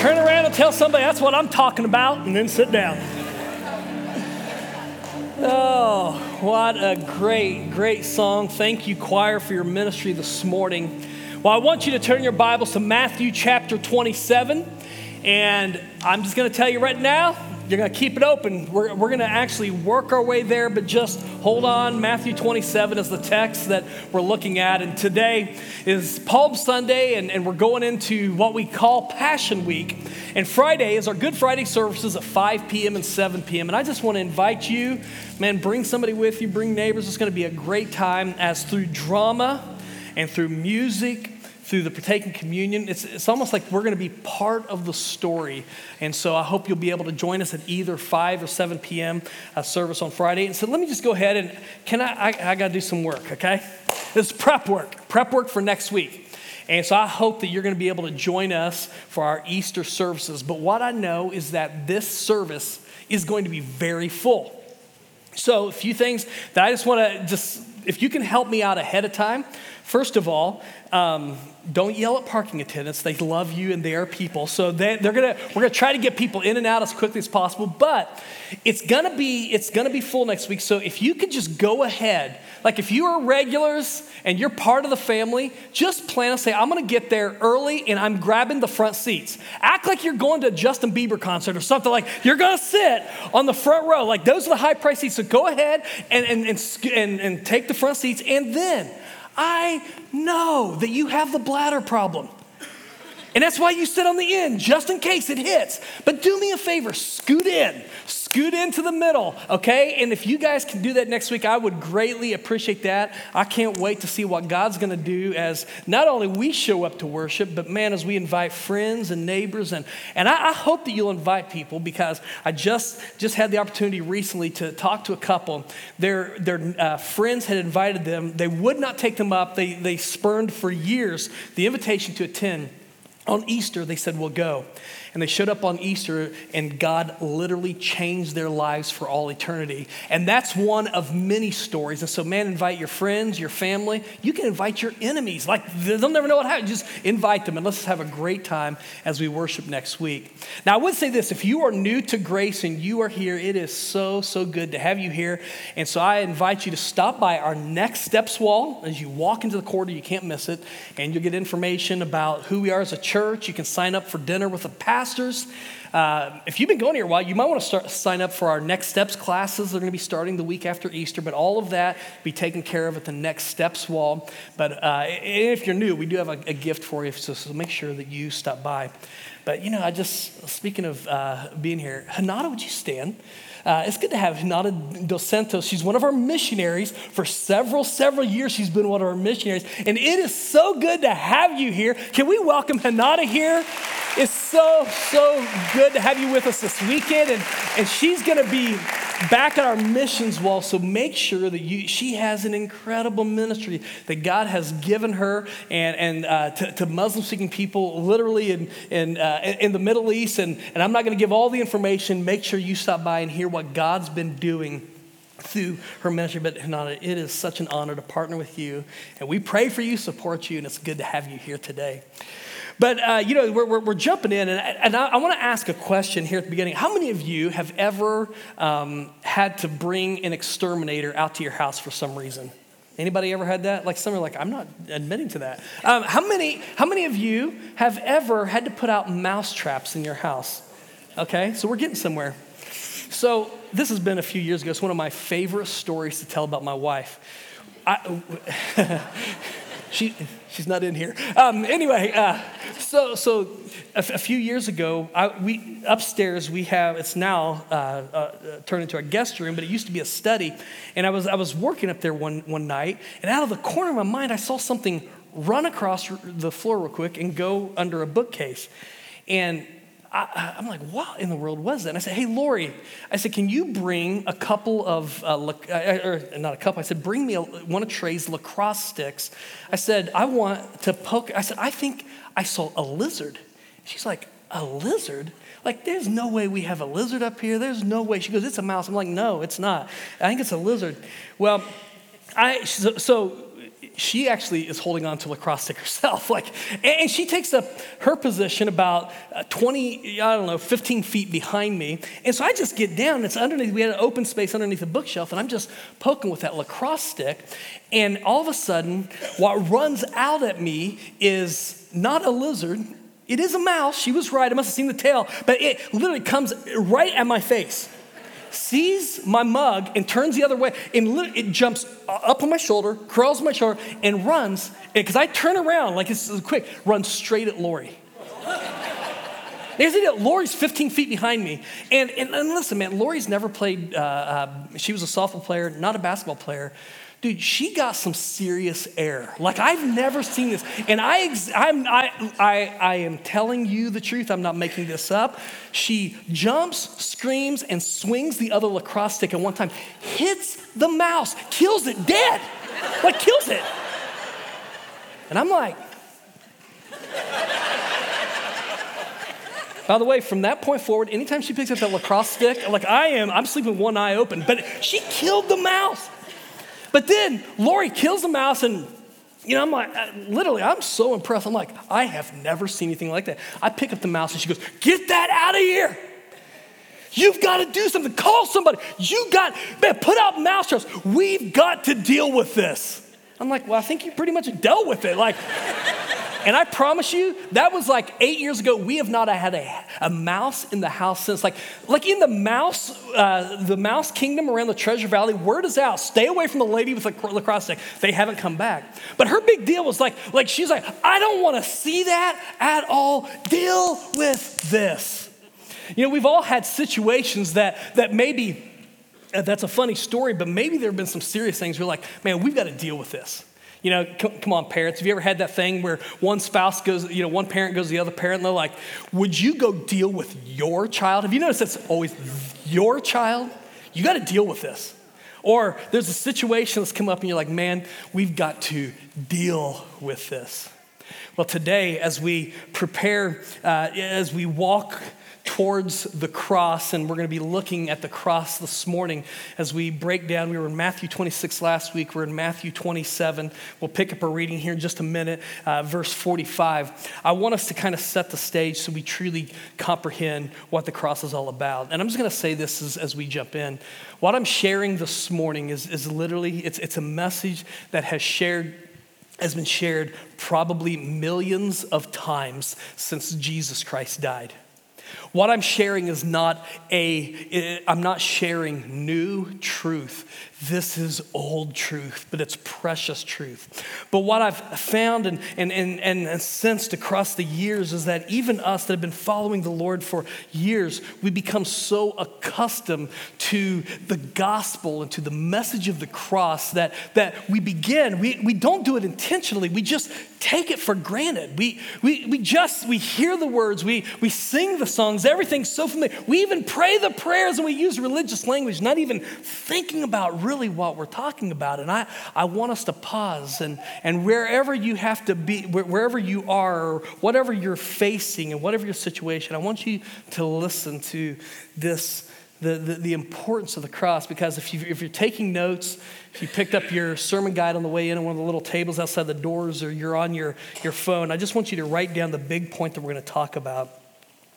Turn around and tell somebody that's what I'm talking about, and then sit down. Oh, what a great, great song. Thank you, choir, for your ministry this morning. Well, I want you to turn your Bibles to Matthew chapter 27. And I'm just going to tell you right now, you're going to keep it open. We're, we're going to actually work our way there, but just hold on. Matthew 27 is the text that we're looking at. And today is Palm Sunday, and, and we're going into what we call Passion Week. And Friday is our Good Friday services at 5 p.m. and 7 p.m. And I just want to invite you, man, bring somebody with you, bring neighbors. It's going to be a great time as through drama and through music through the partaking communion. It's, it's almost like we're going to be part of the story. And so I hope you'll be able to join us at either 5 or 7 p.m. Service on Friday. And so let me just go ahead and can I, I, I got to do some work, okay? This is prep work, prep work for next week. And so I hope that you're going to be able to join us for our Easter services. But what I know is that this service is going to be very full. So, a few things that I just want to just, if you can help me out ahead of time. First of all, um, don't yell at parking attendants. They love you and they are people. So they, are gonna, we're gonna try to get people in and out as quickly as possible. But it's gonna be it's gonna be full next week. So if you could just go ahead, like if you are regulars and you're part of the family, just plan and say, I'm gonna get there early and I'm grabbing the front seats. Act like you're going to a Justin Bieber concert or something like you're gonna sit on the front row. Like those are the high price seats. So go ahead and, and, and, and, and take the front seats and then I know that you have the bladder problem. And that's why you sit on the end, just in case it hits. But do me a favor, scoot in, scoot into the middle, okay? And if you guys can do that next week, I would greatly appreciate that. I can't wait to see what God's gonna do as not only we show up to worship, but man, as we invite friends and neighbors. And, and I, I hope that you'll invite people because I just, just had the opportunity recently to talk to a couple. Their, their uh, friends had invited them, they would not take them up, they, they spurned for years the invitation to attend. On Easter, they said, We'll go. And they showed up on Easter, and God literally changed their lives for all eternity. And that's one of many stories. And so, man, invite your friends, your family. You can invite your enemies. Like, they'll never know what happened. Just invite them, and let's have a great time as we worship next week. Now, I would say this if you are new to grace and you are here, it is so, so good to have you here. And so, I invite you to stop by our Next Steps wall. As you walk into the corridor, you can't miss it. And you'll get information about who we are as a church. You can sign up for dinner with a pastor pastors. Uh, if you've been going here a while, you might want to start, sign up for our Next Steps classes. They're going to be starting the week after Easter, but all of that be taken care of at the Next Steps wall. But uh, if you're new, we do have a, a gift for you, so, so, make sure that you stop by. But you know, I just speaking of uh, being here, Hanada, would you stand? Uh, it's good to have Hinata Dos Santos. She's one of our missionaries. For several, several years, she's been one of our missionaries. And it is so good to have you here. Can we welcome Hinata here? It's so, so good to have you with us this weekend. And, and she's going to be back at our missions wall. So make sure that you, she has an incredible ministry that God has given her and, and uh, to, to Muslim speaking people, literally in, in, uh, in the Middle East. And, and I'm not going to give all the information. Make sure you stop by and hear what God's been doing through her ministry. But Hanana, it is such an honor to partner with you. And we pray for you, support you, and it's good to have you here today. But, uh, you know, we're, we're, we're, jumping in, and, and I, I want to ask a question here at the beginning. How many of you have ever um, had to bring an exterminator out to your house for some reason? Anybody ever had that? Like some are like, I'm not admitting to that. Um, how, many, how many of you have ever had to put out mouse traps in your house? Okay, so we're getting somewhere. So this has been a few years ago. It's one of my favorite stories to tell about my wife. I, she, she's not in here. Um, anyway, uh, so, so a, f- a few years ago, I, we, upstairs we have, it's now uh, uh, turned into a guest room, but it used to be a study. And I was, I was working up there one, one night, and out of the corner of my mind, I saw something run across the floor real quick and go under a bookcase. And I, am like, what in the world was that? And I said, hey, Lori, I said, can you bring a couple of, uh, uh, or not a couple, I said, bring me a, one of Trey's lacrosse sticks. I said, I want to poke, I said, I think I saw a lizard. She's like, a lizard? Like, there's no way we have a lizard up here. There's no way. She goes, it's a mouse. I'm like, no, it's not. I think it's a lizard. Well, I, so, so she actually is holding on to lacrosse stick herself. Like, and she takes up her position about uh, 20, I don't know, 15 feet behind me. And so I just get down. It's underneath, we had an open space underneath a bookshelf, and I'm just poking with that lacrosse stick. And all of a sudden, what runs out at me is not a lizard. It is a mouse. She was right. I must have seen the tail, but it literally comes right at my face sees my mug and turns the other way and it jumps up on my shoulder, crawls my shoulder, and runs. Because I turn around like it's quick, runs straight at Lori. There's it. Lori's 15 feet behind me. And, and, and listen, man, Lori's never played, uh, uh, she was a softball player, not a basketball player. Dude, she got some serious air. Like I've never seen this. And I, I'm, I, I, I am telling you the truth. I'm not making this up. She jumps, screams, and swings the other lacrosse stick at one time, hits the mouse, kills it dead. Like kills it. And I'm like, By the way, from that point forward, anytime she picks up that lacrosse stick, like I am, I'm sleeping one eye open, but she killed the mouse. But then Lori kills the mouse and you know, I'm like, uh, literally, I'm so impressed. I'm like, I have never seen anything like that. I pick up the mouse and she goes, Get that out of here. You've got to do something. Call somebody. You got, man, put out mouse traps. We've got to deal with this. I'm like, Well, I think you pretty much dealt with it. Like, and I promise you, that was like eight years ago. We have not had a, a mouse in the house since. Like, like in the mouse, uh, the mouse kingdom around the Treasure Valley, word is out. Stay away from the lady with the lacrosse stick. They haven't come back. But her big deal was like, like she's like, I don't want to see that at all. Deal with this. You know, we've all had situations that that maybe that's a funny story, but maybe there have been some serious things. We're like, man, we've got to deal with this. You know, come on, parents. Have you ever had that thing where one spouse goes, you know, one parent goes to the other parent and they're like, would you go deal with your child? Have you noticed that's always your child? You got to deal with this. Or there's a situation that's come up and you're like, man, we've got to deal with this. Well, today, as we prepare, uh, as we walk towards the cross, and we're going to be looking at the cross this morning as we break down. We were in Matthew 26 last week, we're in Matthew 27. We'll pick up a reading here in just a minute, uh, verse 45. I want us to kind of set the stage so we truly comprehend what the cross is all about. And I'm just going to say this as, as we jump in. What I'm sharing this morning is, is literally, it's, it's a message that has shared has been shared probably millions of times since Jesus Christ died. What I'm sharing is not a, I'm not sharing new truth. This is old truth, but it's precious truth. But what I've found and, and, and, and sensed across the years is that even us that have been following the Lord for years, we become so accustomed to the gospel and to the message of the cross that, that we begin, we, we don't do it intentionally, we just take it for granted. We, we, we just, we hear the words, we, we sing the songs, everything's so familiar. We even pray the prayers and we use religious language, not even thinking about really what we're talking about. And I, I want us to pause and, and wherever you have to be, wherever you are, or whatever you're facing and whatever your situation, I want you to listen to this. The, the, the, importance of the cross because if, you, if you're taking notes, if you picked up your sermon guide on the way in on one of the little tables outside the doors or you're on your, your phone, I just want you to write down the big point that we're going to talk about.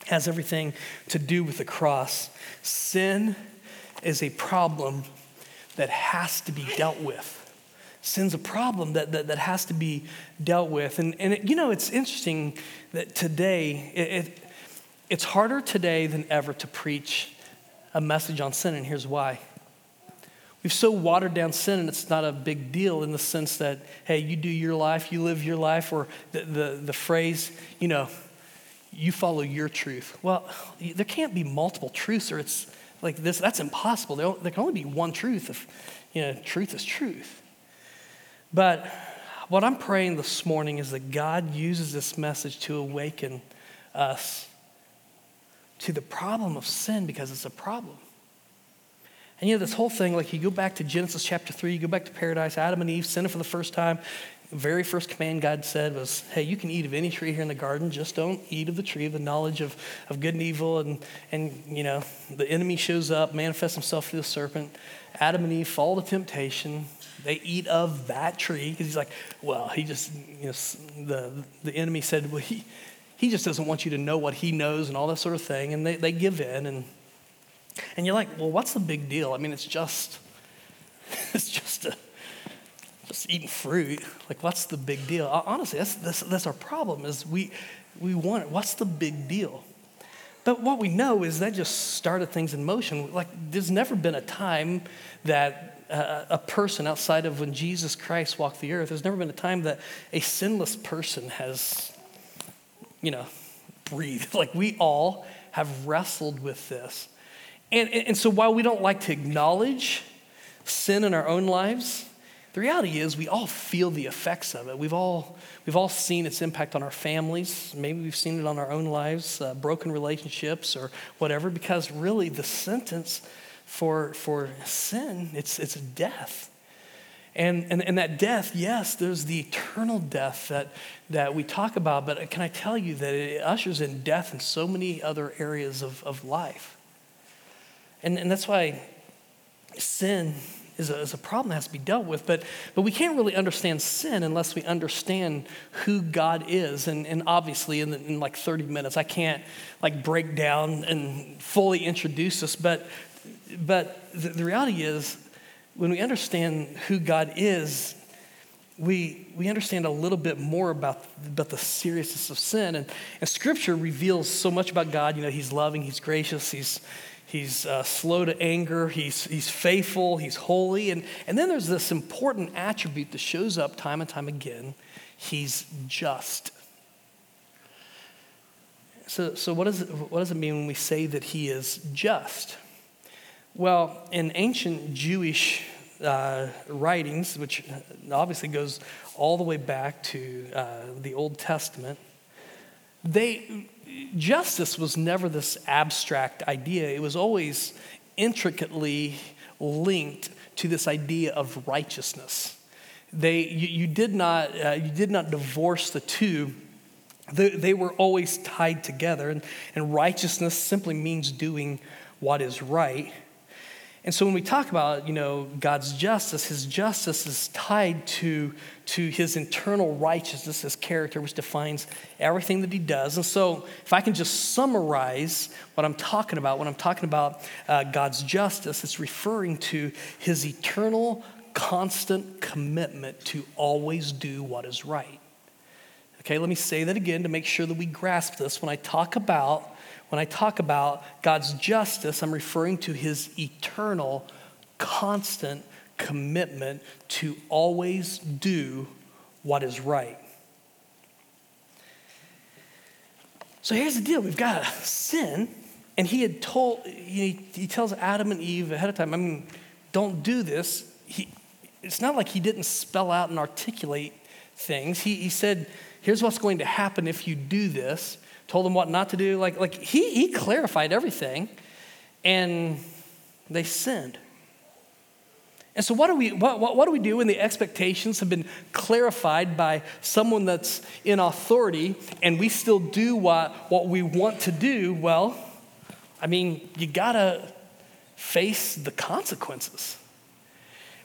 It has everything to do with the cross. Sin is a problem that has to be dealt with. Sin's a problem that, that, that has to be dealt with. And, and it, you know, it's interesting that today, it, it, it's harder today than ever to preach a message on sin, and here's why. We've so watered down sin, and it's not a big deal in the sense that, hey, you do your life, you live your life, or the, the, the phrase, you know, you follow your truth. Well, there can't be multiple truths, or it's like this, that's impossible. There, there can only be one truth if, you know, truth is truth. But what I'm praying this morning is that God uses this message to awaken us to the problem of sin because it's a problem. And you know, this whole thing, like you go back to Genesis chapter 3, you go back to paradise, Adam and Eve sinning for the first time. Very first command God said was, Hey, you can eat of any tree here in the garden, just don't eat of the tree of the knowledge of, of good and evil. And, and, you know, the enemy shows up, manifests himself through the serpent. Adam and Eve fall to temptation. They eat of that tree because he's like, Well, he just, you know, the, the enemy said, Well, he, he just doesn't want you to know what he knows and all that sort of thing. And they, they give in. And, and you're like, Well, what's the big deal? I mean, it's just, it's just a, just eating fruit. Like, what's the big deal? Honestly, that's, that's, that's our problem is we, we want it. What's the big deal? But what we know is that just started things in motion. Like, there's never been a time that uh, a person outside of when Jesus Christ walked the earth, there's never been a time that a sinless person has, you know, breathed. Like, we all have wrestled with this. And, and so, while we don't like to acknowledge sin in our own lives, the reality is, we all feel the effects of it. We've all, we've all seen its impact on our families. Maybe we've seen it on our own lives, uh, broken relationships or whatever, because really the sentence for, for sin, it's, it's death. And, and, and that death, yes, there's the eternal death that, that we talk about, but can I tell you that it ushers in death in so many other areas of, of life? And, and that's why sin is a, is a problem that has to be dealt with. But, but we can't really understand sin unless we understand who God is. And, and obviously, in, the, in like 30 minutes, I can't like break down and fully introduce this. But, but the, the reality is, when we understand who God is, we, we understand a little bit more about, about the seriousness of sin. And, and Scripture reveals so much about God. You know, He's loving, He's gracious, He's, He's uh, slow to anger. He's, he's faithful. He's holy. And, and then there's this important attribute that shows up time and time again He's just. So, so what, does it, what does it mean when we say that He is just? Well, in ancient Jewish uh, writings, which obviously goes all the way back to uh, the Old Testament, they justice was never this abstract idea, it was always intricately linked to this idea of righteousness. They, you, you did, not, uh, you did not divorce the two. They, they were always tied together. And, and righteousness simply means doing what is right. And so when we talk about, you know, God's justice, his justice is tied to, to his internal righteousness, his character, which defines everything that he does. And so if I can just summarize what I'm talking about, when I'm talking about uh, God's justice, it's referring to his eternal, constant commitment to always do what is right. Okay, let me say that again to make sure that we grasp this. When I talk about when I talk about God's justice, I'm referring to his eternal, constant commitment to always do what is right. So here's the deal we've got sin, and he had told, he, tells Adam and Eve ahead of time, I mean, don't do this. He, it's not like he didn't spell out and articulate things. He, he said, here's what's going to happen if you do this told them what not to do. Like, like he, he clarified everything, and they sinned. And so, what do, we, what, what, what do we do when the expectations have been clarified by someone that's in authority and we still do what, what we want to do? Well, I mean, you gotta face the consequences.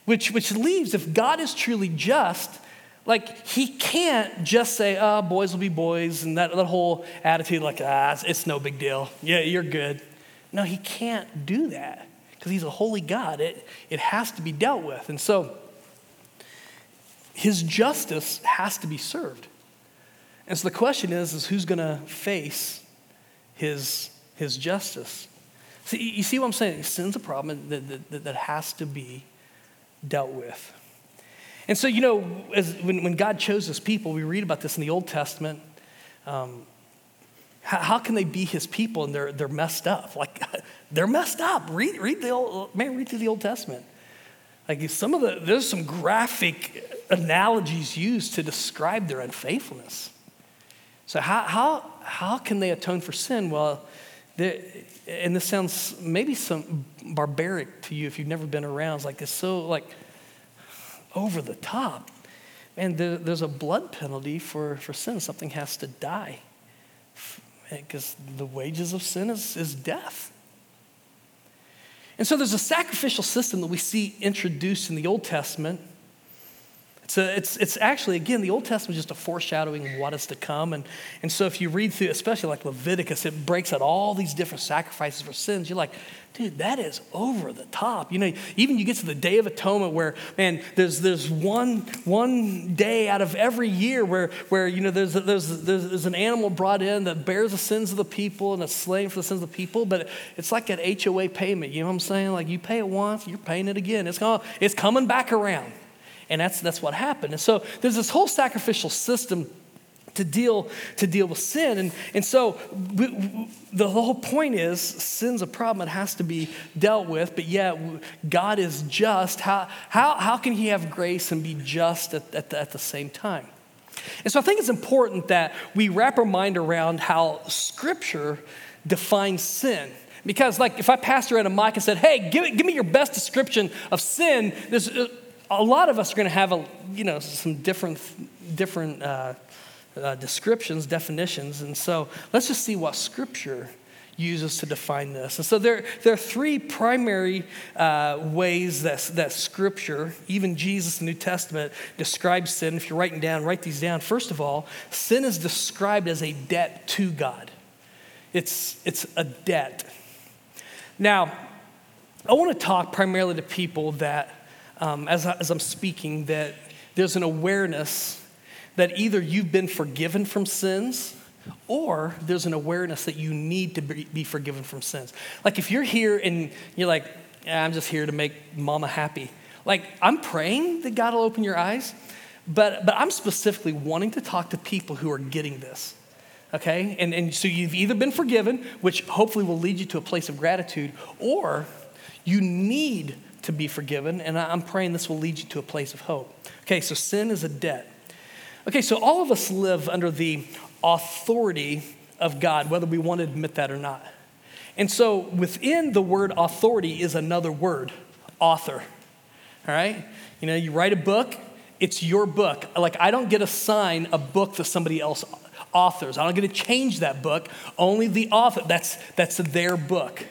Which, which leaves, if God is truly just, like, he can't just say, oh, boys will be boys, and that, that whole attitude, like, ah, it's, it's no big deal. Yeah, you're good. No, he can't do that because he's a holy God. It, it has to be dealt with. And so, his justice has to be served. And so the question is, is who's going to face his, his justice? See, you see what I'm saying? Sin's a problem that, that, that has to be dealt with. And so, you know, as, when, when God chose his people, we read about this in the Old Testament. Um, how, how, can they be his people and they're, they're messed up? Like, they're messed up. Read, read the old, man, read through the Old Testament. Like, some of the, there's some graphic analogies used to describe their unfaithfulness. So, how, how, how can they atone for sin? Well, and this sounds maybe some barbaric to you if you've never been around. It's like, it's so, like, over the top. man, there, there's a blood penalty for, for sin. Something has to die because the wages of sin is, is death. And so there's a sacrificial system that we see introduced in the Old Testament a, it's, it's actually, again, the Old Testament is just a foreshadowing of what is to come. And, and so if you read through, especially like Leviticus, it breaks out all these different sacrifices for sins. You're like, dude, that is over the top. You know, even you get to the Day of Atonement where, man, there's, there's one, one day out of every year where, where you know, there's, there's, there's, there's an animal brought in that bears the sins of the people and it's slain for the sins of the people, but it's like an HOA payment. You know what I'm saying? Like you pay it once, you're paying it again. It's, gonna, it's coming back around. And that's, that's what happened. And so there's this whole sacrificial system to deal to deal with sin. And, and so we, we, the whole point is sin's a problem it has to be dealt with but yet god is just. How, how, how can he have grace and be just at, at, the, at the same time? And so i think it's important that we wrap our mind around how scripture defines sin. Because like if i passed around a mic and said hey give, give me your best description of sin there's uh, a lot of us are going to have a, you know, some different, different uh, uh, descriptions, definitions. And so let's just see what Scripture uses to define this. And so there, there are three primary uh, ways that, that Scripture, even Jesus, the New Testament, describes sin. If you're writing down, write these down. First of all, sin is described as a debt to God. It's, it's a debt. Now, I want to talk primarily to people that um, as, I, as I'm speaking that there's an awareness that either you've been forgiven from sins or there's an awareness that you need to be be forgiven from sins. Like if you're here and you're like, yeah, I'm just here to make mama happy. Like I'm praying that God will open your eyes, but, but I'm specifically wanting to talk to people who are getting this. Okay? And, and so you've either been forgiven, which hopefully will lead you to a place of gratitude, or you need to be forgiven, and I'm praying this will lead you to a place of hope. Okay, so sin is a debt. Okay, so all of us live under the authority of God, whether we want to admit that or not. And so within the word authority is another word, author. All right? You know, you write a book, it's your book. Like, I don't get to sign a book that somebody else authors. I don't get to change that book. Only the author, that's, that's their book.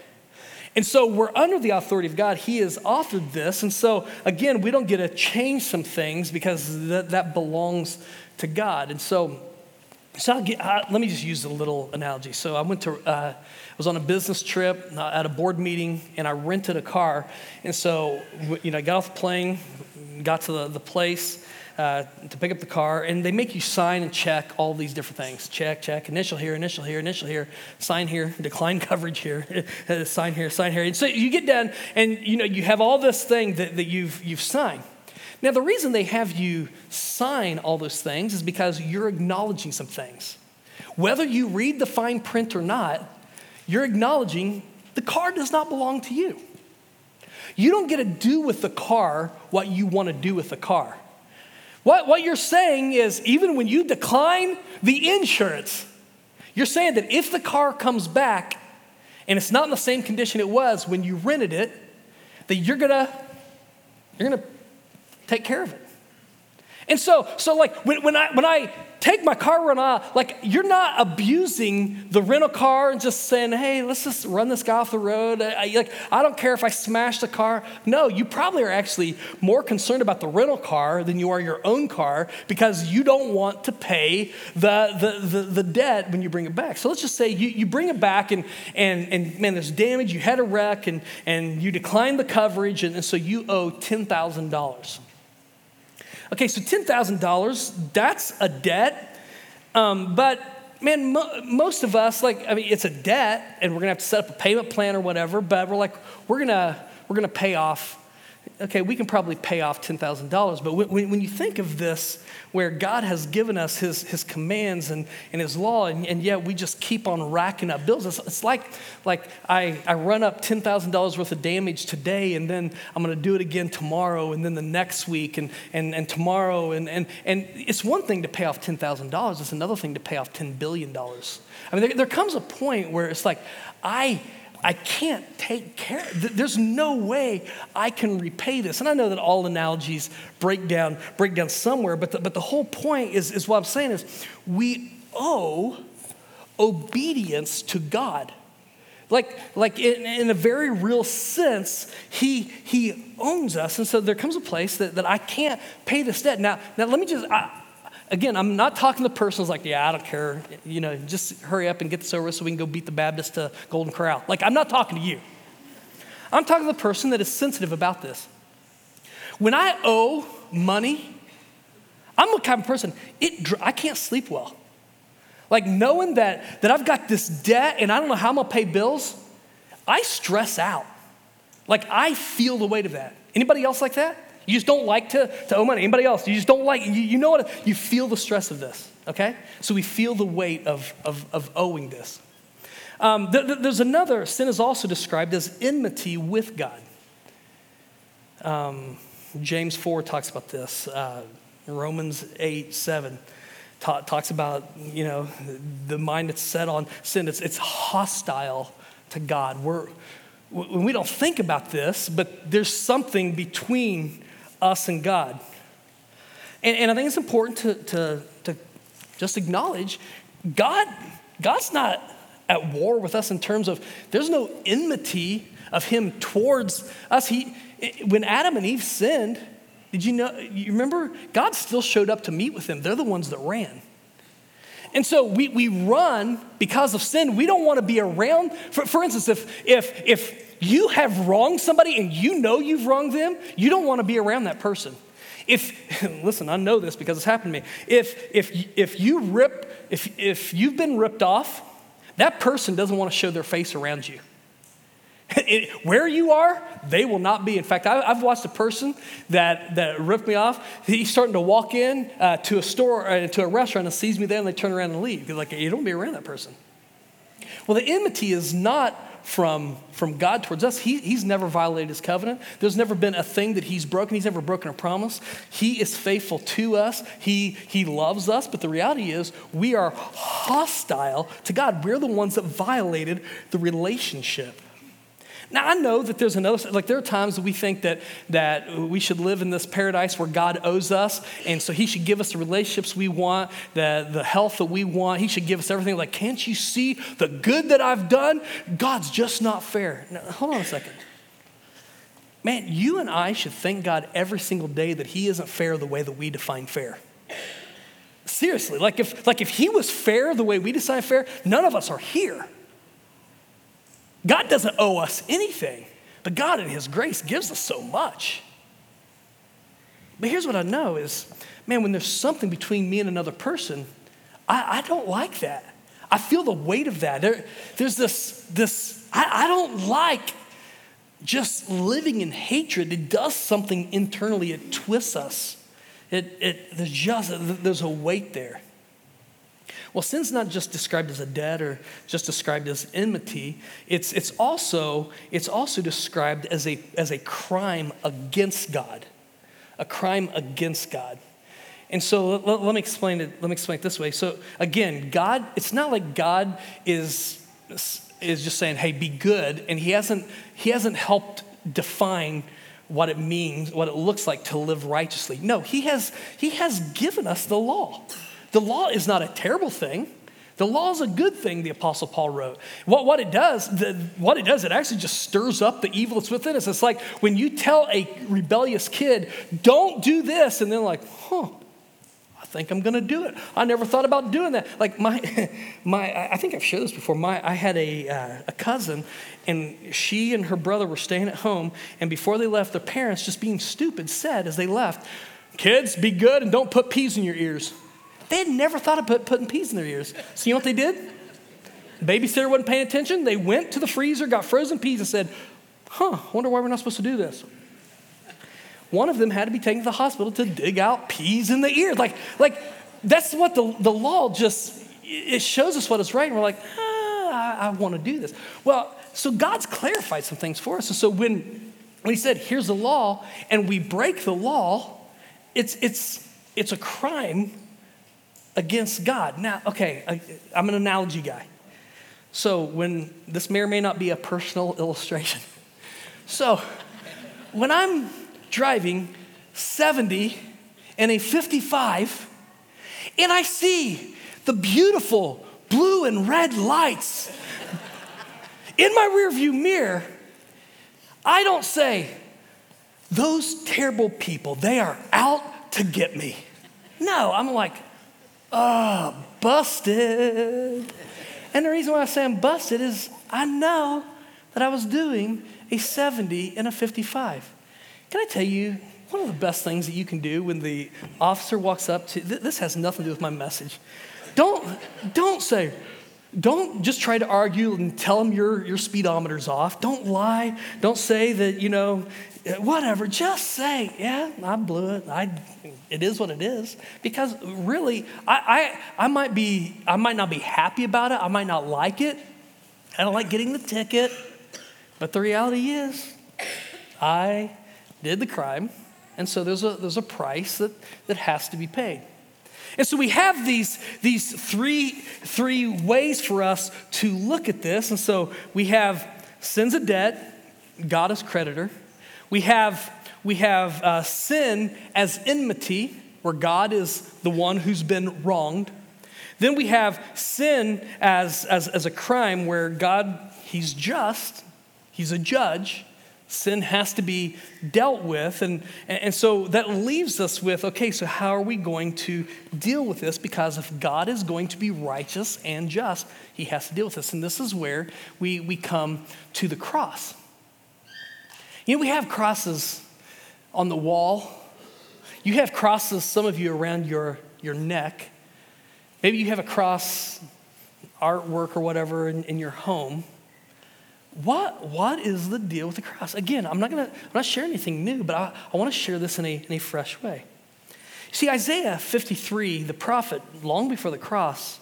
And so we're under the authority of God. He has authored this. And so, again, we don't get to change some things because that, that belongs to God. And so, so get, uh, let me just use a little analogy. So I went to, uh, I was on a business trip uh, at a board meeting, and I rented a car. And so, you know, I got off the plane, got to the, the place, uh, to pick up the car, and they make you sign and check all these different things. Check, check, initial here, initial here, initial here, sign here, decline coverage here, sign here, sign here. And so you get done, and you know you have all this thing that, that you've you've signed. Now the reason they have you sign all those things is because you're acknowledging some things. Whether you read the fine print or not, you're acknowledging the car does not belong to you. You don't get to do with the car what you want to do with the car. What, what you're saying is, even when you decline the insurance, you're saying that if the car comes back and it's not in the same condition it was when you rented it, that you're gonna, you're gonna take care of it. And so, so like when, when I when I take my car run off, like you're not abusing the rental car and just saying, hey, let's just run this guy off the road. I, like, I don't care if I smash the car. No, you probably are actually more concerned about the rental car than you are your own car because you don't want to pay the, the, the, the debt when you bring it back. So let's just say you, you bring it back and, and, and man, there's damage, you had a wreck and, and you declined the coverage, and, and so you owe $10,000. Okay, so $10,000, that's a debt. Um, but man, mo- most of us, like, I mean, it's a debt and we're gonna have to set up a payment plan or whatever, but we're like, we're gonna, we're gonna pay off okay, we can probably pay off $10,000. But when, when, you think of this, where God has given us his, his commands and, and his law, and, and yet we just keep on racking up bills, it's, it's like, like I, I run up $10,000 worth of damage today, and then I'm going to do it again tomorrow, and then the next week, and, and, and tomorrow. And, and, and it's one thing to pay off $10,000, it's another thing to pay off $10 billion. I mean, there, there comes a point where it's like, I I can't take care. There's no way I can repay this. And I know that all analogies break down, break down somewhere, but the, but the whole point is, is what I'm saying is we owe obedience to God. Like, like in, in a very real sense, he, he owns us. And so there comes a place that, that I can't pay this debt. Now, now let me just, I, again, I'm not talking to persons like, yeah, I don't care. You know, just hurry up and get this over so we can go beat the Baptist to Golden Corral. Like, I'm not talking to you. I'm talking to the person that is sensitive about this. When I owe money, I'm the kind of person, it, I can't sleep well. Like knowing that, that I've got this debt and I don't know how I'm gonna pay bills, I stress out. Like I feel the weight of that. Anybody else like that? You just don't like to, to owe money. Anybody else? You just don't like, you, you know what? You feel the stress of this, okay? So we feel the weight of, of, of owing this. Um, th- th- there's another, sin is also described as enmity with God. Um, James 4 talks about this, uh, Romans 8, 7 ta- talks about, you know, the mind that's set on sin. It's, it's hostile to God. We're, we don't think about this, but there's something between us and God. And, and I think it's important to, to, to just acknowledge God, God's not at war with us in terms of there's no enmity of him towards us. He, when Adam and Eve sinned, did you know? You remember? God still showed up to meet with them. They're the ones that ran. And so we, we run because of sin. We don't want to be around. For, for instance, if, if, if you have wronged somebody and you know you've wronged them, you don't want to be around that person. If, listen, I know this because it's happened to me. If, if, if you rip, if, if you've been ripped off, that person doesn't want to show their face around you. It, where you are, they will not be. In fact, I, have watched a person that, that ripped me off. He's starting to walk in uh, to a store, uh, to a restaurant, and sees me there, and they turn around and leave. They're like, you don't be around that person. Well, the enmity is not from, from God towards us. He, he's never violated his covenant. There's never been a thing that he's broken. He's never broken a promise. He is faithful to us. He, he loves us. But the reality is, we are hostile to God. We're the ones that violated the relationship. Now, I know that there's another, like, there are times that we think that, that we should live in this paradise where God owes us, and so He should give us the relationships we want, the, the health that we want. He should give us everything. Like, can't you see the good that I've done? God's just not fair. Now, hold on a second. Man, you and I should thank God every single day that He isn't fair the way that we define fair. Seriously, like if, like if He was fair the way we define fair, none of us are here. God doesn't owe us anything, but God in His grace gives us so much. But here's what I know is, man, when there's something between me and another person, I, I don't like that. I feel the weight of that. There, there's this, this I, I don't like just living in hatred. It does something internally, it twists us. It, it, there's just there's a weight there. Well, sin's not just described as a debt or just described as enmity. It's, it's, also, it's also described as a, as a crime against God. A crime against God. And so let, let, me explain it. Let me explain it this way. So again, God, it's not like God is, is just saying, hey, be good, and He hasn't, he hasn't helped define what it means, what it looks like to live righteously. No, He has, he has given us the law. The law is not a terrible thing. The law is a good thing, the Apostle Paul wrote. What, what it does, the, what it does, it actually just stirs up the evil that's within us. It's like when you tell a rebellious kid, don't do this, and they're like, huh, I think I'm gonna do it. I never thought about doing that. Like my, my I think I've shared this before. My, I had a, uh, a cousin, and she and her brother were staying at home, and before they left, their parents, just being stupid, said as they left, kids, be good and don't put peas in your ears. They had never thought of put, putting peas in their ears. So you know what they did? babysitter wasn't paying attention. They went to the freezer, got frozen peas, and said, Huh, wonder why we're not supposed to do this. One of them had to be taken to the hospital to dig out peas in the ears. Like, like that's what the, the law just, it shows us what is right. And we're like, ah, I, I want to do this. Well, so God's clarified some things for us. And so when, when he said, here's the law, and we break the law, it's, it's, it's a crime against God. Now, okay, I'm an analogy guy. So, when this may or may not be a personal illustration. So, when I'm driving 70 and a 55, and I see the beautiful blue and red lights in my rearview mirror, I don't say, those terrible people, they are out to get me. No, I'm like, oh, busted. And the reason why I say I'm busted is I know that I was doing a 70 and a 55. Can I tell you, one of the best things that you can do when the officer walks up to this has nothing to do with my message. Don't, don't say, don't just try to argue and tell them your, your speedometer's off. Don't lie. Don't say that, you know, whatever. Just say, yeah, I blew it. I, it is what it is. Because really, I, I, I, might be, I might not be happy about it. I might not like it. I don't like getting the ticket. But the reality is, I did the crime. And so there's a, there's a price that, that has to be paid. And so we have these, these three, three ways for us to look at this. And so we have sins of debt, God as creditor. We have, we have uh, sin as enmity, where God is the one who's been wronged. Then we have sin as, as, as a crime where God, He's just, He's a judge. Sin has to be dealt with. And, and so that leaves us with okay, so how are we going to deal with this? Because if God is going to be righteous and just, he has to deal with this. And this is where we, we come to the cross. You know, we have crosses on the wall. You have crosses, some of you, around your, your neck. Maybe you have a cross artwork or whatever in, in your home. What, what is the deal with the cross? Again, I'm not, gonna, I'm not sharing anything new, but I, I want to share this in a, in a fresh way. See, Isaiah 53, the prophet, long before the cross,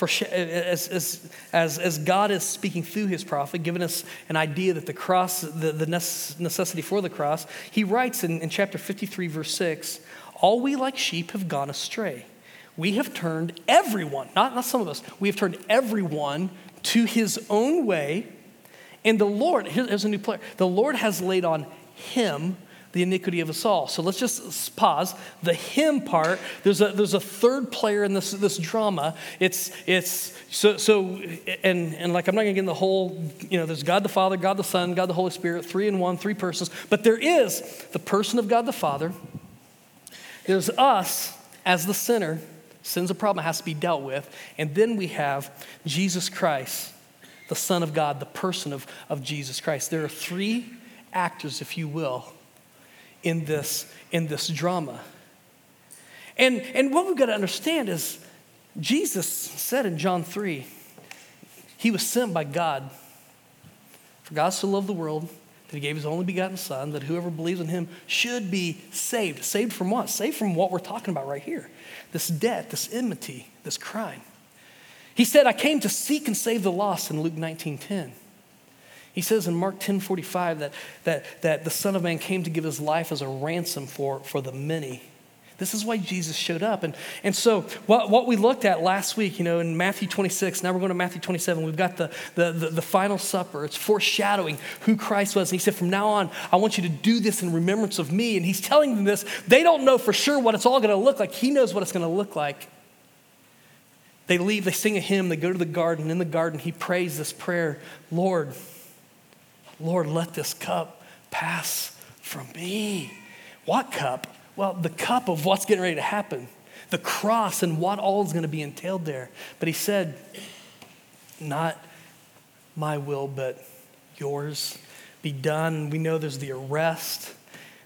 for, as, as, as, as God is speaking through his prophet, giving us an idea that the cross, the, the necessity for the cross, he writes in, in chapter 53, verse 6 All we like sheep have gone astray. We have turned everyone, not, not some of us, we have turned everyone to his own way. And the Lord, here's a new player, the Lord has laid on him the iniquity of us all. So let's just pause. The him part, there's a, there's a third player in this, this drama. It's, it's so, so and, and like I'm not going to get in the whole, you know, there's God the Father, God the Son, God the Holy Spirit, three in one, three persons. But there is the person of God the Father. There's us as the sinner, Sin's a problem has to be dealt with. And then we have Jesus Christ, the Son of God, the person of, of Jesus Christ. There are three actors, if you will, in this, in this drama. And, and what we've got to understand is Jesus said in John 3, he was sent by God. For God so loved the world that he gave his only begotten Son, that whoever believes in him should be saved. Saved from what? Saved from what we're talking about right here this debt, this enmity, this crime. He said, I came to seek and save the lost in Luke 19 10. He says in Mark 10 45 that, that, that the Son of Man came to give his life as a ransom for, for the many. This is why Jesus showed up. And, and so, what, what we looked at last week, you know, in Matthew 26, now we're going to Matthew 27, we've got the, the, the, the, final supper. It's foreshadowing who Christ was. And he said, From now on, I want you to do this in remembrance of me. And he's telling them this. They don't know for sure what it's all going to look like. He knows what it's going to look like. They leave, they sing a hymn, they go to the garden. In the garden, he prays this prayer Lord, Lord, let this cup pass from me. What cup? Well, the cup of what's getting ready to happen, the cross and what all is going to be entailed there. But he said, Not my will, but yours be done. We know there's the arrest,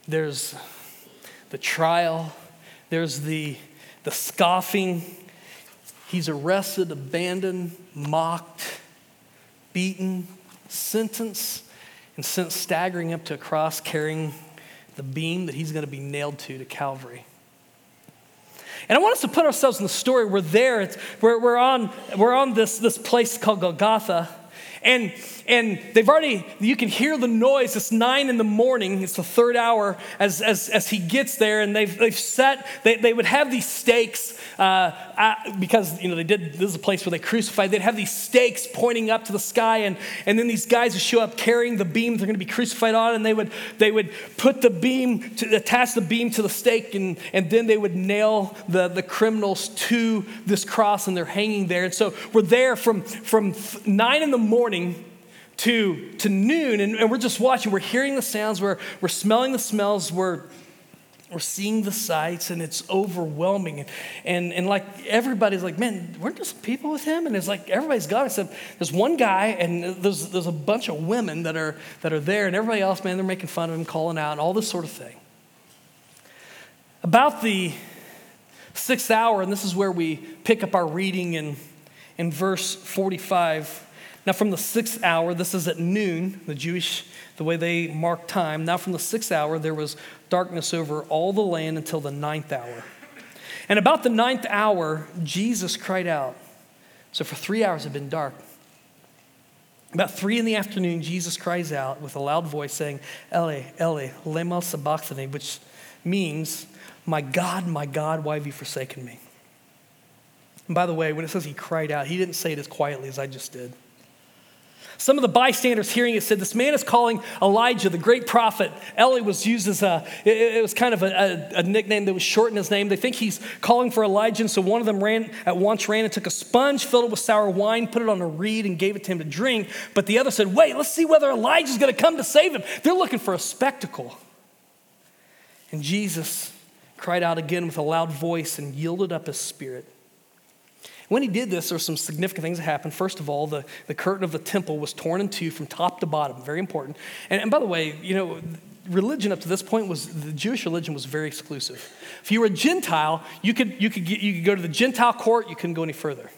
there's the trial, there's the, the scoffing. He's arrested, abandoned, mocked, beaten, sentenced, and sent staggering up to a cross carrying the beam that he's going to be nailed to to Calvary. And I want us to put ourselves in the story. We're there. It's, we're, we're on, we're on this, this place called Golgotha. And, and they've already, you can hear the noise. It's nine in the morning. It's the third hour as, as, as he gets there. And they've, they've set, they, they would have these stakes uh, because, you know, they did, this is a place where they crucified. They'd have these stakes pointing up to the sky. And, and then these guys would show up carrying the beam they're going to be crucified on. And they would, they would put the beam, to, attach the beam to the stake. And, and then they would nail the, the criminals to this cross. And they're hanging there. And so we're there from, from nine in the morning to, to noon, and, and we're just watching. We're hearing the sounds, we're, we're smelling the smells, we're, we're seeing the sights, and it's overwhelming. And, and, and like everybody's like, man, weren't there some people with him? And it's like everybody's gone except there's one guy, and there's, there's a bunch of women that are, that are there, and everybody else, man, they're making fun of him, calling out, and all this sort of thing. About the sixth hour, and this is where we pick up our reading in, in verse 45. Now, from the sixth hour, this is at noon, the Jewish, the way they mark time. Now, from the sixth hour, there was darkness over all the land until the ninth hour. And about the ninth hour, Jesus cried out. So, for three hours, it had been dark. About three in the afternoon, Jesus cries out with a loud voice, saying, Eli, Eli, lema sabachthani, which means, My God, my God, why have you forsaken me? And by the way, when it says he cried out, he didn't say it as quietly as I just did. Some of the bystanders hearing it said, This man is calling Elijah, the great prophet. Eli was used as a, it, was kind of a, a, a, nickname that was shortened his name. They think he's calling for Elijah. And so one of them ran, at once ran and took a sponge, filled it with sour wine, put it on a reed, and gave it to him to drink. But the other said, Wait, let's see whether Elijah's going to come to save him. They're looking for a spectacle. And Jesus cried out again with a loud voice and yielded up his spirit. When he did this, there were some significant things that happened. First of all, the, the curtain of the temple was torn in two from top to bottom, very important. And, and by the way, you know, religion up to this point was the Jewish religion was very exclusive. If you were a Gentile, you could, you could, get, you could go to the Gentile court, you couldn't go any further.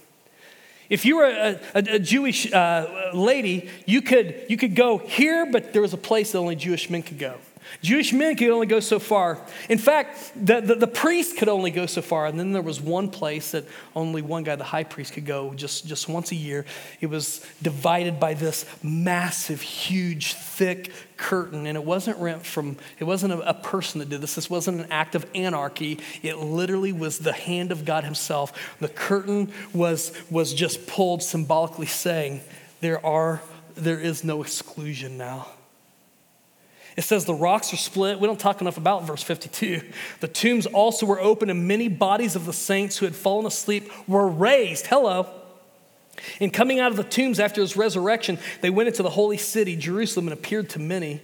If you were a, a, a Jewish uh, lady, you could, you could go here, but there was a place that only Jewish men could go. Jewish men could only go so far. In fact, the, the, the, priest could only go so far. And then there was one place that only one guy, the high priest, could go just, just once a year. It was divided by this massive, huge, thick curtain. And it wasn't rent from, it wasn't a, a person that did this. This wasn't an act of anarchy. It literally was the hand of God Himself. The curtain was, was just pulled, symbolically saying, there, are, there is no exclusion now. It says the rocks are split. We don't talk enough about verse 52. The tombs also were open, and many bodies of the saints who had fallen asleep were raised. Hello. And coming out of the tombs after his resurrection, they went into the holy city, Jerusalem, and appeared to many.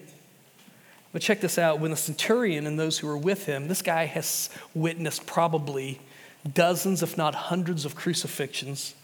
But check this out when the centurion and those who were with him, this guy has witnessed probably dozens, if not hundreds, of crucifixions.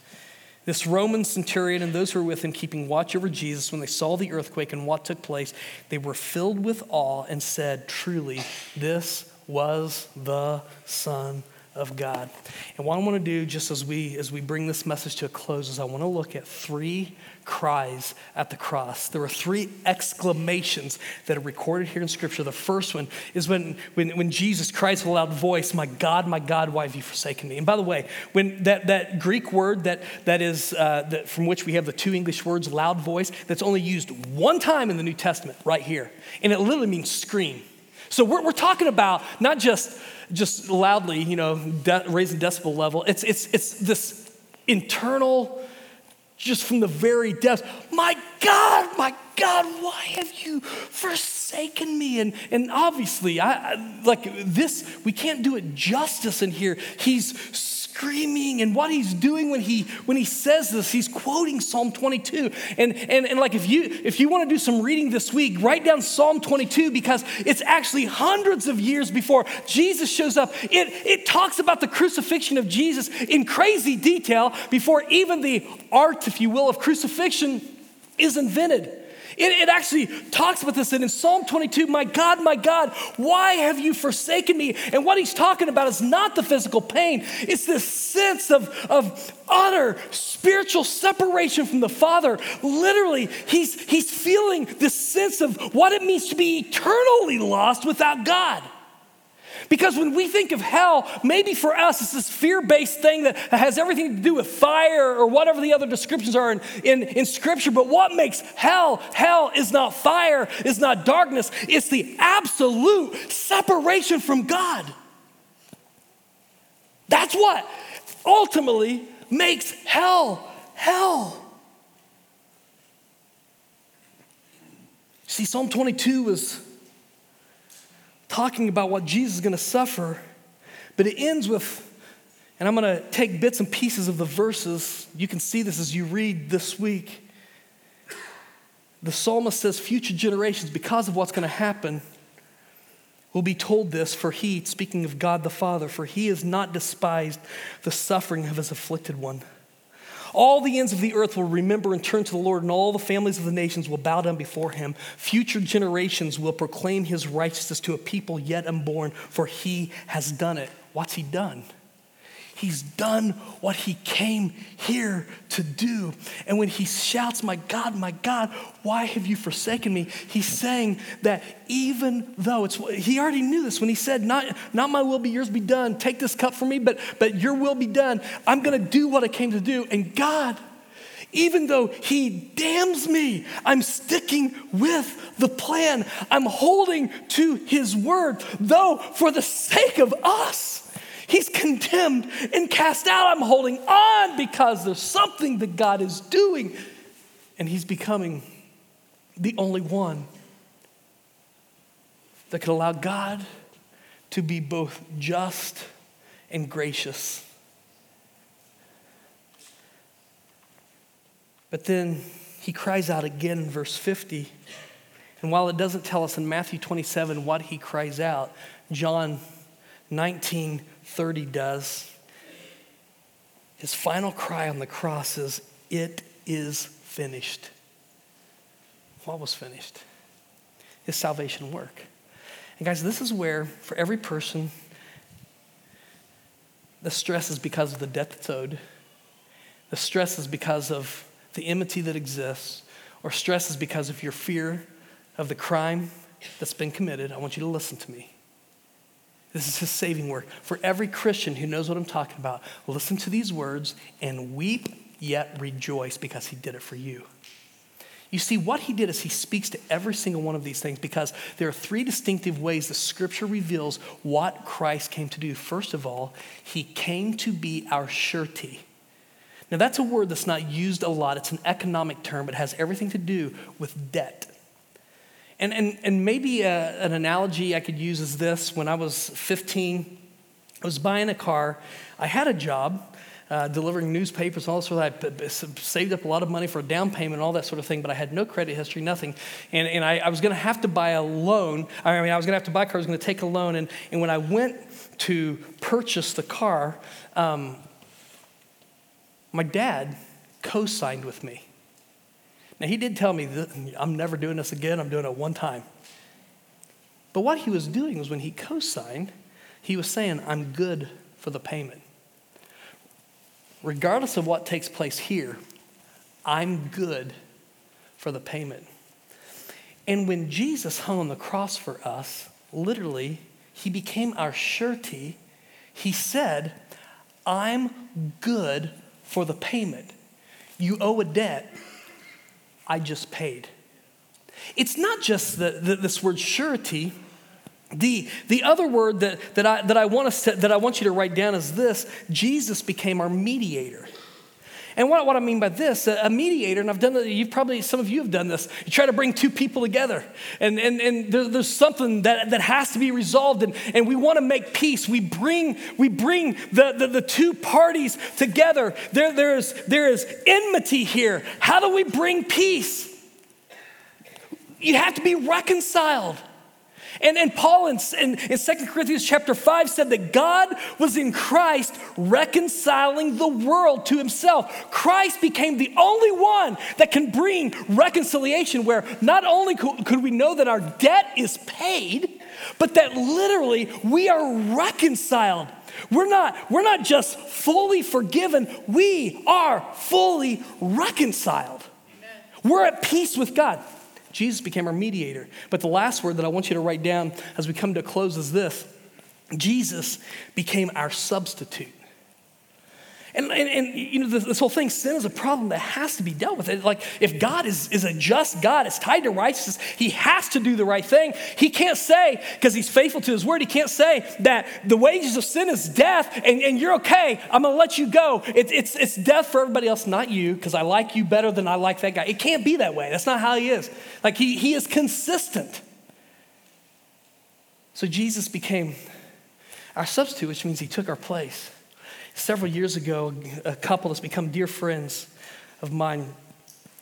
This Roman centurion and those who were with him, keeping watch over Jesus, when they saw the earthquake and what took place, they were filled with awe and said, Truly, this was the Son of God. And what I want to do, just as we as we bring this message to a close, is I want to look at three cries at the cross. There are three exclamations that are recorded here in Scripture. The first one is when, when, when Jesus cries with a loud voice, My God, my God, why have you forsaken me? And by the way, when that, that Greek word that, that is uh, that from which we have the two English words, loud voice, that's only used one time in the New Testament, right here. And it literally means scream. So we're, we're talking about not just just loudly, you know, de- raising decibel level. It's, it's, it's this internal, just from the very depths, my God, my God, why have you forsaken me? And, and obviously, I, I like this, we can't do it justice in here. He's screaming and what he's doing when he when he says this. He's quoting psalm 22 and and, and like if you if you want to do some reading this week write down psalm 22 because it's actually hundreds of years before jesus shows up. It it talks about the crucifixion of jesus in crazy detail before even the art if you will of crucifixion is invented it, it actually talks about this and in Psalm 22, my God, my God, why have you forsaken me? And what he's talking about is not the physical pain, it's this sense of, of utter spiritual separation from the Father. Literally, he's, he's feeling this sense of what it means to be eternally lost without God. Because when we think of hell, maybe for us it's this fear based thing that has everything to do with fire or whatever the other descriptions are in, in, in, Scripture. But what makes hell hell is not fire, is not darkness, it's the absolute separation from God. That's what ultimately makes hell hell. See, Psalm 22 was talking about what Jesus is going to suffer, but it ends with, and I'm going to take bits and pieces of the verses. You can see this as you read this week. The psalmist says, Future generations, because of what's going to happen, will be told this, for he, speaking of God the Father, for he has not despised the suffering of his afflicted one. All the ends of the earth will remember and turn to the Lord, and all the families of the nations will bow down before him. Future generations will proclaim his righteousness to a people yet unborn, for he has done it. What's he done? He's done what he came here to do. And when he shouts, My God, my God, why have you forsaken me? He's saying that even though it's, he already knew this when he said, Not, not my will be yours be done. Take this cup from me, but, but your will be done. I'm going to do what I came to do. And God, even though he damns me, I'm sticking with the plan. I'm holding to his word, though for the sake of us. He's condemned and cast out. I'm holding on because there's something that God is doing. And He's becoming the only one that can allow God to be both just and gracious. But then he cries out again in verse 50. And while it doesn't tell us in Matthew 27 what he cries out, John 19 30 does. His final cry on the cross is, It is finished. What was finished? His salvation work. And guys, this is where, for every person, the stress is because of the debt that's owed, the stress is because of the enmity that exists, or stress is because of your fear of the crime that's been committed. I want you to listen to me. This is his saving work. For every Christian who knows what I'm talking about, listen to these words and weep, yet rejoice because he did it for you. You see, what he did is he speaks to every single one of these things because there are three distinctive ways the scripture reveals what Christ came to do. First of all, he came to be our surety. Now, that's a word that's not used a lot, it's an economic term, but it has everything to do with debt. And, and, and maybe a, uh, an analogy I could use is this when I was 15, I was buying a car. I had a job uh, delivering newspapers and all that sort of I saved up a lot of money for a down payment and all that sort of thing, but I had no credit history, nothing. And, and I, I was going to have to buy a loan. I mean, I was going to have to buy a car, I was going to take a loan. And, and when I went to purchase the car, um, my dad co signed with me. Now, he did tell me I'm never doing this again, I'm doing it one time. But what he was doing was when he co signed, he was saying, I'm good for the payment. Regardless of what takes place here, I'm good for the payment. And when Jesus hung on the cross for us, literally, he became our surety. He said, I'm good for the payment. You owe a debt, I just paid. It's not just the, the, this word surety. The, the other word that, that, I, that, I want us to, that I want you to write down is this Jesus became our mediator. And what, what I mean by this, a, mediator, and I've done it, you've probably, some of you have done this, you try to bring two people together, and, and, and there, there's something that, that has to be resolved, and, and we want to make peace. We bring, we bring the, the, the two parties together. There, there, is, there is enmity here. How do we bring peace? You have to be reconciled. And, and Paul in, in, in 2 Corinthians chapter 5 said that God was in Christ reconciling the world to himself. Christ became the only one that can bring reconciliation, where not only could we know that our debt is paid, but that literally we are reconciled. We're not, we're not just fully forgiven, we are fully reconciled. Amen. We're at peace with God. Jesus became our mediator. But the last word that I want you to write down as we come to a close is this Jesus became our substitute. And, and, and, you know, this, this, whole thing, sin is a problem that has to be dealt with. It, like, if God is, is a just God, it's tied to righteousness, he has to do the right thing. He can't say, because he's faithful to his word, he can't say that the wages of sin is death and, and you're okay, I'm gonna let you go. It, it's, it's death for everybody else, not you, because I like you better than I like that guy. It can't be that way. That's not how he is. Like, he, he is consistent. So Jesus became our substitute, which means he took our place. Several years ago, a couple that's become dear friends of mine,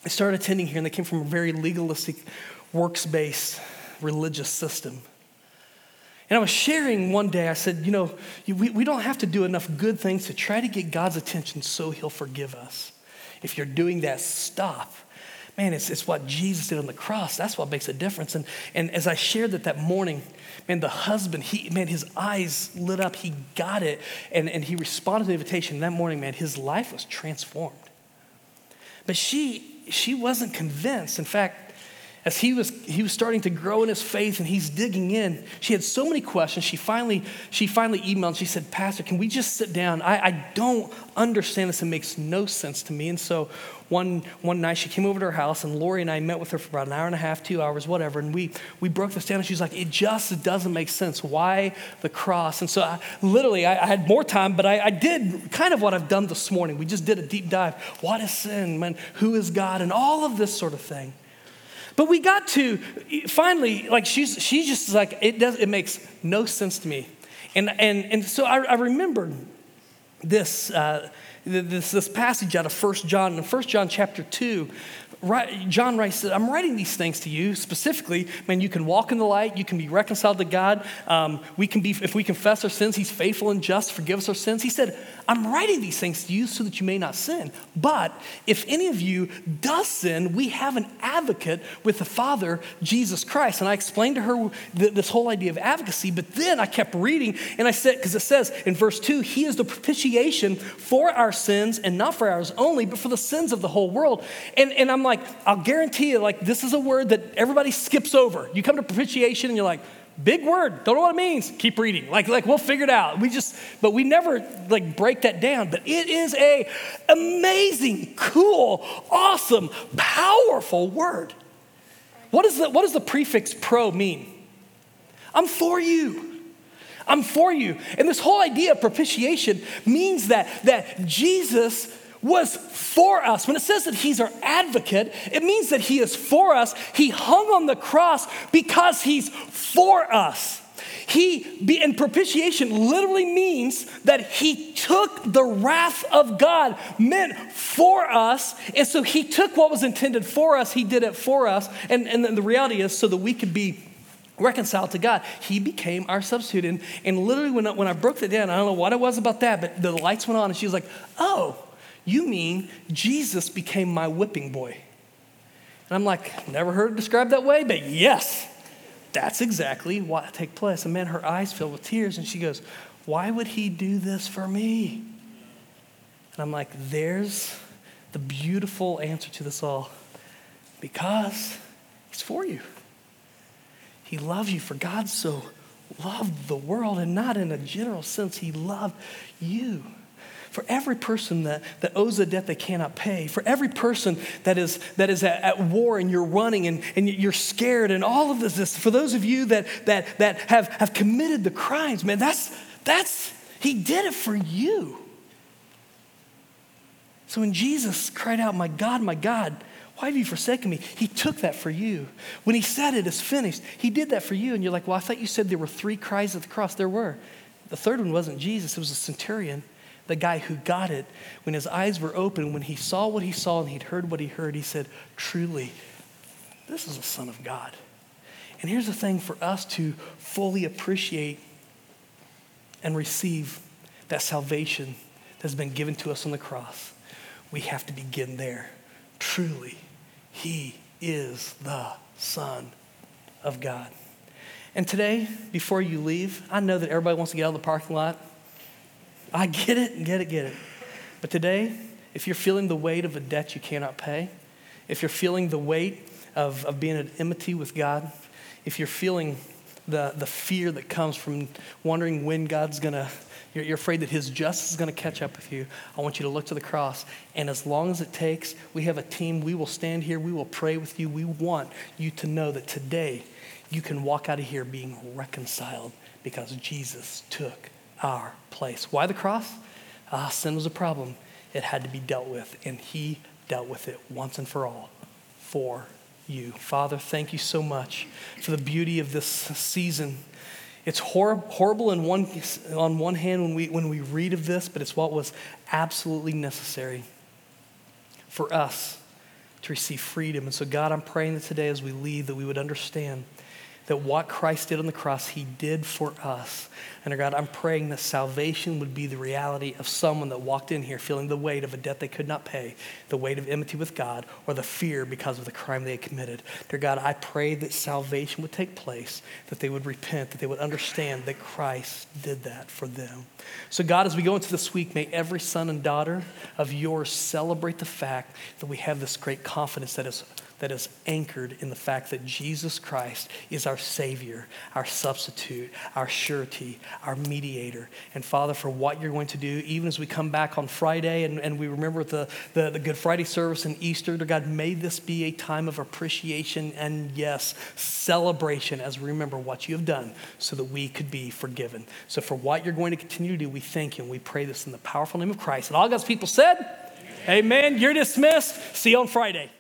they started attending here and they came from a very legalistic, works based religious system. And I was sharing one day, I said, you know, we, we don't have to do enough good things to try to get God's attention so he'll forgive us. If you're doing that, stop. Man, it's, it's what Jesus did on the cross. That's what makes a difference. And, and as I shared that that morning, man, the husband, he, man, his eyes lit up. He got it. And, and he responded to the invitation. That morning, man, his life was transformed. But she, she wasn't convinced. In fact, as he was, he was starting to grow in his faith and he's digging in, she had so many questions. She finally, she finally emailed. She said, Pastor, can we just sit down? I, I don't understand this. It makes no sense to me. And so one, one night she came over to her house and Lori and I met with her for about an hour and a half, two hours, whatever. And we, we broke this down and she's like, it just doesn't make sense. Why the cross? And so I, literally, I, I, had more time, but I, I did kind of what I've done this morning. We just did a deep dive. What is sin? Man, who is God? And all of this sort of thing. But we got to finally, like she's she's just like it does. It makes no sense to me, and and and so I, I remembered this. Uh, this, this passage out of First John, in First John chapter 2, Right, John writes that I'm writing these things to you specifically. Man, you can walk in the light. You can be reconciled to God. Um, we can be, if we confess our sins, He's faithful and just, forgive us our sins. He said, I'm writing these things to you so that you may not sin. But if any of you does sin, we have an advocate with the Father, Jesus Christ. And I explained to her th- this whole idea of advocacy. But then I kept reading, and I said, because it says in verse two, He is the propitiation for our sins, and not for ours only, but for the sins of the whole world. And and I'm like, I'll guarantee you, like, this is a word that everybody skips over. You come to propitiation and you're like, big word, don't know what it means. Keep reading. Like, like we'll figure it out. We just, but we never like break that down. But it is a amazing, cool, awesome, powerful word. What, is the, what does the prefix pro mean? I'm for you. I'm for you. And this whole idea of propitiation means that, that Jesus was for us. When it says that he's our advocate, it means that he is for us. He hung on the cross because he's for us. He, be in propitiation, literally means that he took the wrath of God meant for us. And so he took what was intended for us, he did it for us. And, and the reality is so that we could be reconciled to God. He became our substitute. And, and literally, when I, when I broke that down, I don't know what it was about that, but the lights went on, and she was like, oh, you mean Jesus became my whipping boy? And I'm like, Never heard it described that way, but yes, that's exactly what take place. And man, her eyes filled with tears, and she goes, Why would he do this for me? And I'm like, There's the beautiful answer to this all. Because he's for you. He loves you, for God so loved the world, and not in a general sense, he loved you for every person that, that owes a debt they cannot pay, for every person that is, that is at, at war and you're running and, and you're scared and all of this, for those of you that, that, that have, have committed the crimes, man, that's, that's, he did it for you. So when Jesus cried out, My God, my God, why have you forsaken me? He took that for you. When he said it is finished, he did that for you. And you're like, Well, I thought you said there were three cries at the cross. There were. The third one wasn't Jesus, it was a centurion the guy who got it, when his eyes were open, when he saw what he saw and he'd heard what he heard, he said, Truly, this is a Son of God. And here's the thing for us to fully appreciate and receive that salvation that's been given to us on the cross, we have to begin there. Truly, He is the Son of God. And today, before you leave, I know that everybody wants to get out of the parking lot. I get it, get it, get it. But today, if you're feeling the weight of a debt you cannot pay, if you're feeling the weight of, of being at enmity with God, if you're feeling the, the fear that comes from wondering when God's to, you're, you're afraid that His justice is to catch up with you. I want you to look to the cross. And as long as it takes, we have a team. We will stand here. We will pray with you. We want you to know that today you can walk out of here being reconciled because Jesus took our place. Why the cross? Ah, sin was a problem. It had to be dealt with, and He dealt with it once and for all for you. Father, thank you so much for the beauty of this season. It's hor- horrible in one, on one hand when we, when we read of this, but it's what was absolutely necessary for us to receive freedom. And so, God, I'm praying that today as we leave, that we would understand that what Christ did on the cross, he did for us. And God, I'm praying that salvation would be the reality of someone that walked in here feeling the weight of a debt they could not pay, the weight of enmity with God, or the fear because of the crime they had committed. Dear God, I pray that salvation would take place, that they would repent, that they would understand that Christ did that for them. So, God, as we go into this week, may every son and daughter of yours celebrate the fact that we have this great confidence that is that is anchored in the fact that Jesus Christ is our Savior, our substitute, our surety, our mediator. And Father, for what you're going to do, even as we come back on Friday and, and we remember the, the, the Good Friday service and Easter, God, may this be a time of appreciation and, yes, celebration as we remember what you have done so that we could be forgiven. So, for what you're going to continue to do, we thank you and we pray this in the powerful name of Christ. And all God's people said, Amen. Amen. You're dismissed. See you on Friday.